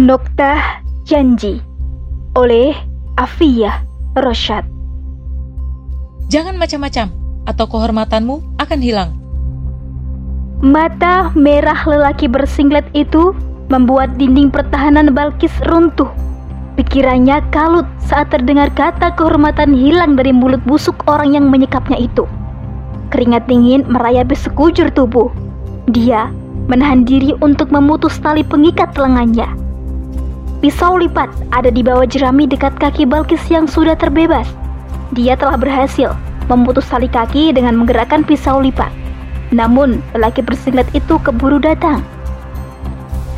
Noktah Janji oleh Afiyah Rosyad Jangan macam-macam, atau kehormatanmu akan hilang. Mata merah lelaki bersinglet itu membuat dinding pertahanan Balkis runtuh. Pikirannya kalut saat terdengar kata kehormatan hilang dari mulut busuk orang yang menyekapnya itu. Keringat dingin merayapi sekujur tubuh. Dia menahan diri untuk memutus tali pengikat lengannya. Pisau lipat ada di bawah jerami dekat kaki Balkis yang sudah terbebas. Dia telah berhasil memutus tali kaki dengan menggerakkan pisau lipat. Namun, lelaki bersinglet itu keburu datang.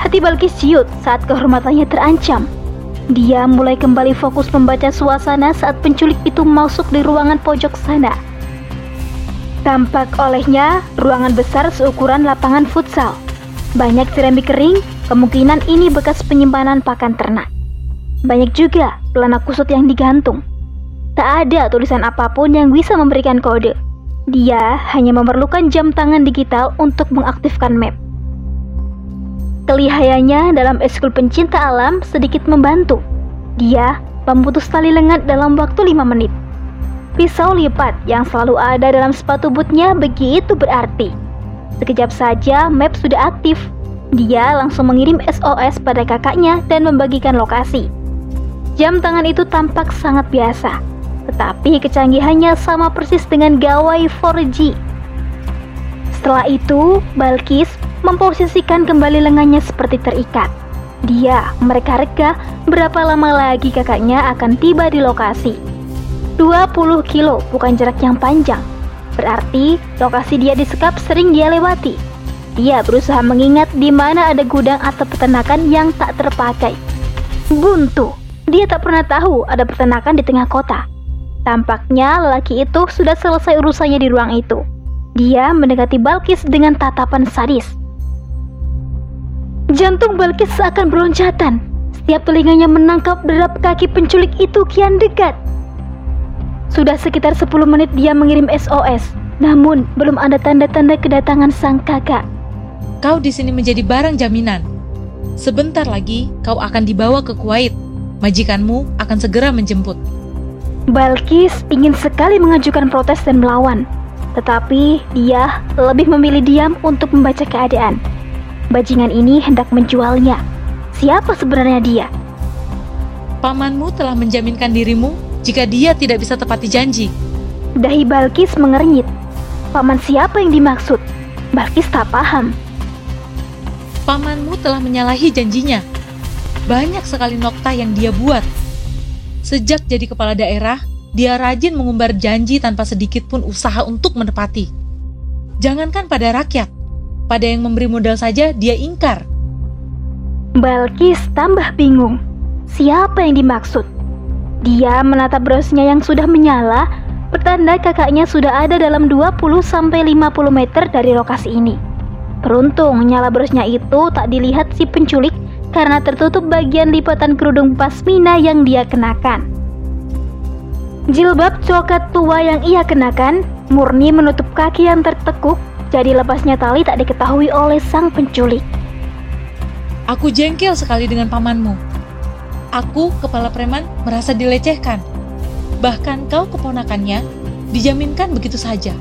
Hati Balkis ciut saat kehormatannya terancam. Dia mulai kembali fokus membaca suasana saat penculik itu masuk di ruangan pojok sana. Tampak olehnya ruangan besar seukuran lapangan futsal. Banyak ceramik kering, kemungkinan ini bekas penyimpanan pakan ternak. Banyak juga pelana kusut yang digantung. Tak ada tulisan apa pun yang bisa memberikan kode. Dia hanya memerlukan jam tangan digital untuk mengaktifkan map. Kelihayannya dalam eskul pencinta alam sedikit membantu. Dia memutus tali lengan dalam waktu 5 menit. Pisau lipat yang selalu ada dalam sepatu bootnya begitu berarti. Sekejap saja map sudah aktif. Dia langsung mengirim SOS pada kakaknya dan membagikan lokasi. Jam tangan itu tampak sangat biasa, tetapi kecanggihannya sama persis dengan gawai 4G. Setelah itu, Balkis memposisikan kembali lengannya seperti terikat. Dia mereka-reka berapa lama lagi kakaknya akan tiba di lokasi. 20 kilo bukan jarak yang panjang. Berarti lokasi dia disekap sering dia lewati. Dia berusaha mengingat di mana ada gudang atau peternakan yang tak terpakai. Buntu, dia tak pernah tahu ada peternakan di tengah kota. Tampaknya lelaki itu sudah selesai urusannya di ruang itu. Dia mendekati Balkis dengan tatapan sadis. Jantung Balkis seakan beroncatan. Setiap telinganya menangkap derap kaki penculik itu kian dekat. Sudah sekitar 10 menit dia mengirim SOS, namun belum ada tanda-tanda kedatangan sang kakak. Kau di sini menjadi barang jaminan. Sebentar lagi kau akan dibawa ke Kuwait. Majikanmu akan segera menjemput. Balkis ingin sekali mengajukan protes dan melawan, tetapi dia lebih memilih diam untuk membaca keadaan. Bajingan ini hendak menjualnya. Siapa sebenarnya dia? Pamanmu telah menjaminkan dirimu jika dia tidak bisa tepati janji. Dahi Balkis mengernyit. Paman siapa yang dimaksud? Balkis tak paham. Pamanmu telah menyalahi janjinya. Banyak sekali nokta yang dia buat Sejak jadi kepala daerah, dia rajin mengumbar janji tanpa sedikit pun usaha untuk menepati. Jangankan pada rakyat, pada yang memberi modal saja dia ingkar. Balkis tambah bingung. Siapa yang dimaksud? Dia menatap brosnya yang sudah menyala, pertanda kakaknya sudah ada dalam 20-50 meter dari lokasi ini. Beruntung nyala brosnya itu tak dilihat si penculik karena tertutup bagian lipatan kerudung pasmina yang dia kenakan. Jilbab coklat tua yang ia kenakan murni menutup kaki yang tertekuk, jadi lepasnya tali tak diketahui oleh sang penculik. Aku jengkel sekali dengan pamanmu. Aku, kepala preman, merasa dilecehkan. Bahkan kau keponakannya, dijaminkan begitu saja.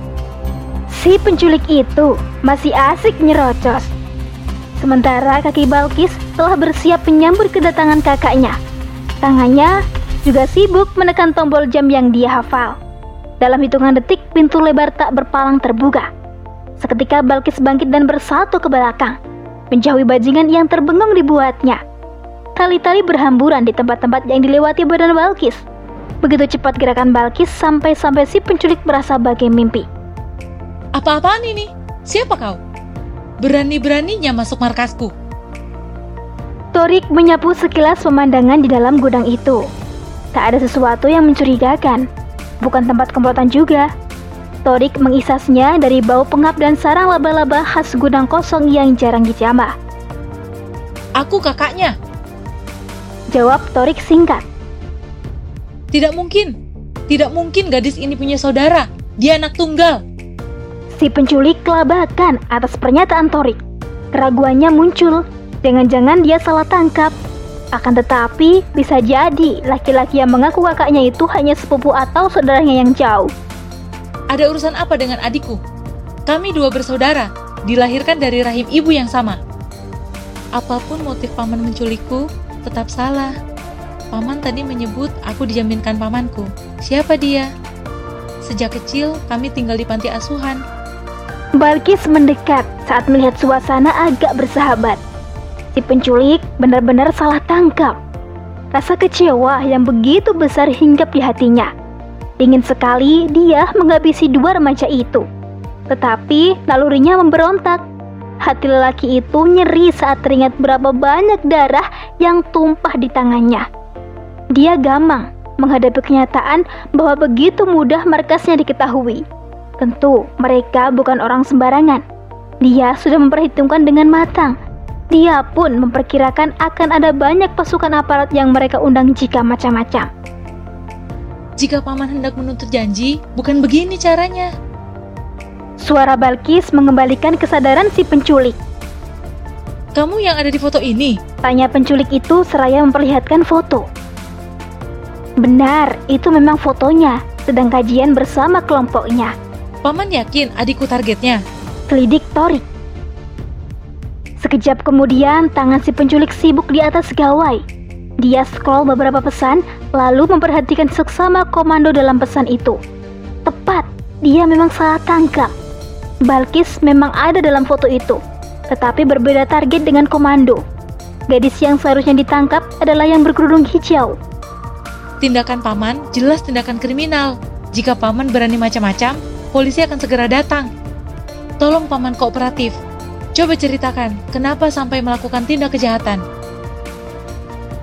Si penculik itu masih asik nyerocos. Sementara kaki Balkis telah bersiap menyambut kedatangan kakaknya. Tangannya juga sibuk menekan tombol jam yang dia hafal. Dalam hitungan detik, pintu lebar tak berpalang terbuka. Seketika Balkis bangkit dan bersatu ke belakang, menjauhi bajingan yang terbengong dibuatnya. Tali-tali berhamburan di tempat-tempat yang dilewati badan Balkis. Begitu cepat gerakan Balkis sampai-sampai si penculik merasa bagai mimpi. Apa-apaan ini? Siapa kau? Berani-beraninya masuk markasku. Torik menyapu sekilas pemandangan di dalam gudang itu. Tak ada sesuatu yang mencurigakan. Bukan tempat komplotan juga. Torik mengisasnya dari bau pengap dan sarang laba-laba khas gudang kosong yang jarang dijamah. Aku kakaknya. Jawab Torik singkat. Tidak mungkin. Tidak mungkin gadis ini punya saudara. Dia anak tunggal. Si penculik kelabakan atas pernyataan Torik. Keraguannya muncul. Jangan-jangan dia salah tangkap. Akan tetapi, bisa jadi laki-laki yang mengaku kakaknya itu hanya sepupu atau saudaranya yang jauh. Ada urusan apa dengan adikku? Kami dua bersaudara, dilahirkan dari rahim ibu yang sama. Apa pun motif paman menculikku, tetap salah. Paman tadi menyebut aku dijaminkan pamanku. Siapa dia? Sejak kecil, kami tinggal di panti asuhan. Balkis mendekat saat melihat suasana agak bersahabat. Si penculik benar-benar salah tangkap. Rasa kecewa yang begitu besar hinggap di hatinya. Ingin sekali dia menghabisi dua remaja itu. Tetapi nalurinya memberontak. Hati lelaki itu nyeri saat teringat berapa banyak darah yang tumpah di tangannya. Dia gamang menghadapi kenyataan bahwa begitu mudah markasnya diketahui. Tentu mereka bukan orang sembarangan. Dia sudah memperhitungkan dengan matang dia pun memperkirakan akan ada banyak pasukan aparat yang mereka undang jika macam-macam. Jika paman hendak menuntut janji, bukan begini caranya. Suara Balkis mengembalikan kesadaran si penculik. Kamu yang ada di foto ini? Tanya penculik itu seraya memperlihatkan foto. Benar, itu memang fotonya, sedang kajian bersama kelompoknya. Paman yakin adikku targetnya? Selidik Torik. Sekejap kemudian, tangan si penculik sibuk di atas gawai. Dia scroll beberapa pesan, lalu memperhatikan seksama komando dalam pesan itu. Tepat, dia memang salah tangkap. Balkis memang ada dalam foto itu, tetapi berbeda target dengan komando. Gadis yang seharusnya ditangkap adalah yang berkerudung hijau. Tindakan paman jelas tindakan kriminal. Jika paman berani macam-macam, polisi akan segera datang. Tolong paman kooperatif, Coba ceritakan, kenapa sampai melakukan tindak kejahatan?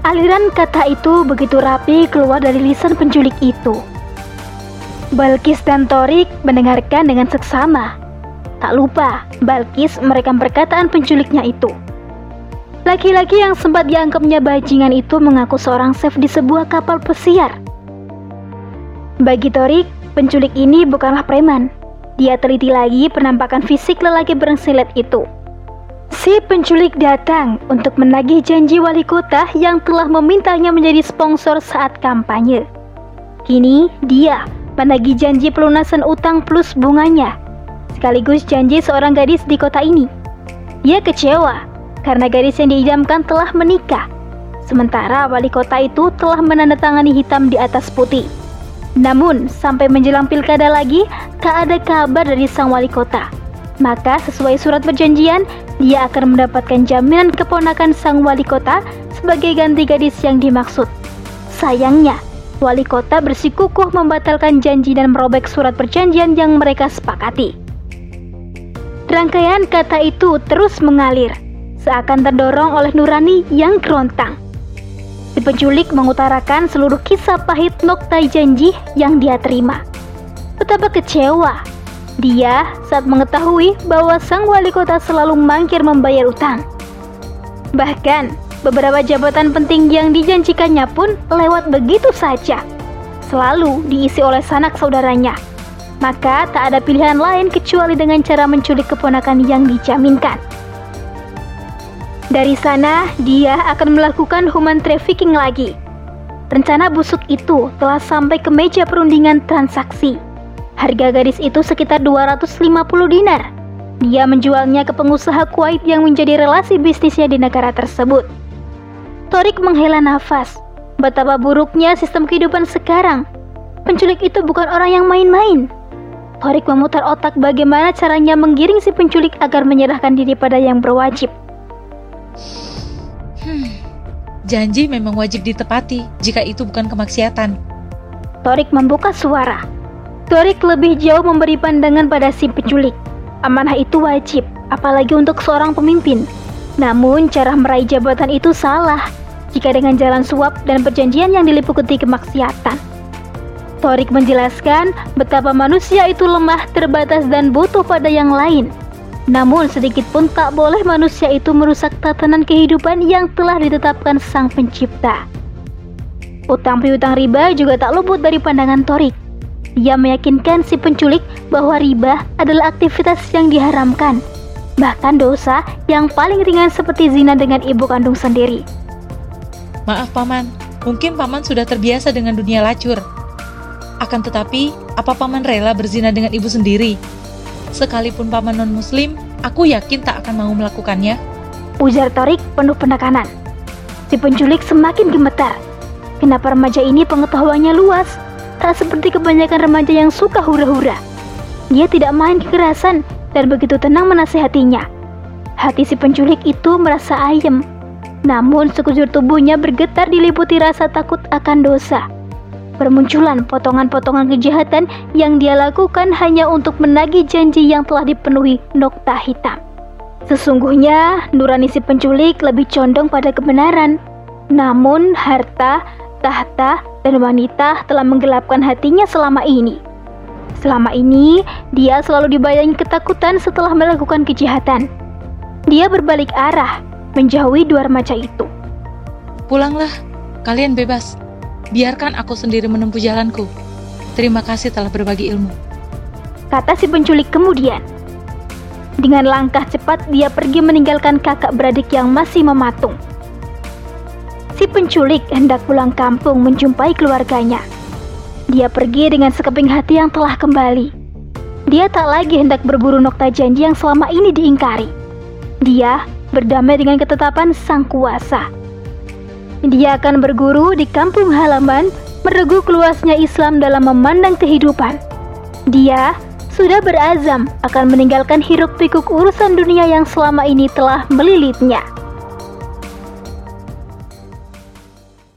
Aliran kata itu begitu rapi keluar dari lisan penculik itu. Balkis dan Torik mendengarkan dengan seksama. Tak lupa, Balkis merekam perkataan penculiknya itu. Laki-laki yang sempat dianggapnya bajingan itu mengaku seorang chef di sebuah kapal pesiar. Bagi Torik, penculik ini bukanlah preman. Dia teliti lagi penampakan fisik lelaki berengsilet itu. Si penculik datang untuk menagih janji wali kota yang telah memintanya menjadi sponsor saat kampanye. Kini dia menagih janji pelunasan utang plus bunganya, sekaligus janji seorang gadis di kota ini. Dia kecewa karena gadis yang diidamkan telah menikah, sementara wali kota itu telah menandatangani hitam di atas putih. Namun, sampai menjelang pilkada lagi, tak ada kabar dari sang wali kota. Maka sesuai surat perjanjian, dia akan mendapatkan jaminan keponakan sang wali kota sebagai ganti gadis yang dimaksud. Sayangnya, wali kota bersikukuh membatalkan janji dan merobek surat perjanjian yang mereka sepakati. Rangkaian kata itu terus mengalir, seakan terdorong oleh Nurani yang kerontang. Si penculik mengutarakan seluruh kisah pahit noktai janji yang dia terima. Betapa kecewa dia saat mengetahui bahwa sang wali kota selalu mangkir membayar utang. Bahkan, beberapa jabatan penting yang dijanjikannya pun lewat begitu saja. Selalu diisi oleh sanak saudaranya. Maka tak ada pilihan lain kecuali dengan cara menculik keponakan yang dijaminkan. Dari sana, dia akan melakukan human trafficking lagi. Rencana busuk itu telah sampai ke meja perundingan transaksi. Harga gadis itu sekitar 250 dinar. Dia menjualnya ke pengusaha Kuwait yang menjadi relasi bisnisnya di negara tersebut. Torik menghela nafas. Betapa buruknya sistem kehidupan sekarang. Penculik itu bukan orang yang main-main. Torik memutar otak bagaimana caranya menggiring si penculik agar menyerahkan diri pada yang berwajib. Hmm, janji memang wajib ditepati jika itu bukan kemaksiatan. Torik membuka suara. Torik lebih jauh memberi pandangan pada si penculik. Amanah itu wajib, apalagi untuk seorang pemimpin. Namun, cara meraih jabatan itu salah jika dengan jalan suap dan perjanjian yang diliputi kemaksiatan. Torik menjelaskan betapa manusia itu lemah, terbatas, dan butuh pada yang lain. Namun, sedikit pun tak boleh manusia itu merusak tatanan kehidupan yang telah ditetapkan Sang Pencipta. Utang piutang riba juga tak luput dari pandangan Torik. Ia meyakinkan si penculik bahwa riba adalah aktivitas yang diharamkan, bahkan dosa yang paling ringan seperti zina dengan ibu kandung sendiri. Maaf paman, mungkin paman sudah terbiasa dengan dunia lacur. Akan tetapi, apa paman rela berzina dengan ibu sendiri? Sekalipun paman non-muslim, aku yakin tak akan mau melakukannya. Ujar Torik penuh penekanan. Si penculik semakin gemetar. Kenapa remaja ini pengetahuannya luas? Tak seperti kebanyakan remaja yang suka hura-hura. Dia tidak main kekerasan dan begitu tenang menasehatinya. Hati si penculik itu merasa ayem. Namun sekujur tubuhnya bergetar diliputi rasa takut akan dosa. Bermunculan potongan-potongan kejahatan yang dia lakukan hanya untuk menagih janji yang telah dipenuhi nokta hitam. Sesungguhnya, nurani si penculik lebih condong pada kebenaran. Namun, harta, tahta, dan wanita telah menggelapkan hatinya selama ini. Selama ini, dia selalu dibayangi ketakutan setelah melakukan kejahatan. Dia berbalik arah, menjauhi dua remaja itu. Pulanglah, kalian bebas. Biarkan aku sendiri menempuh jalanku. Terima kasih telah berbagi ilmu. Kata si penculik kemudian. Dengan langkah cepat dia pergi meninggalkan kakak beradik yang masih mematung. Si penculik hendak pulang kampung menjumpai keluarganya. Dia pergi dengan sekeping hati yang telah kembali. Dia tak lagi hendak berburu nokta janji yang selama ini diingkari. Dia berdamai dengan ketetapan sang kuasa. Dia akan berguru di kampung halaman, meregu keluasnya Islam dalam memandang kehidupan. Dia sudah berazam akan meninggalkan hiruk pikuk urusan dunia yang selama ini telah melilitnya.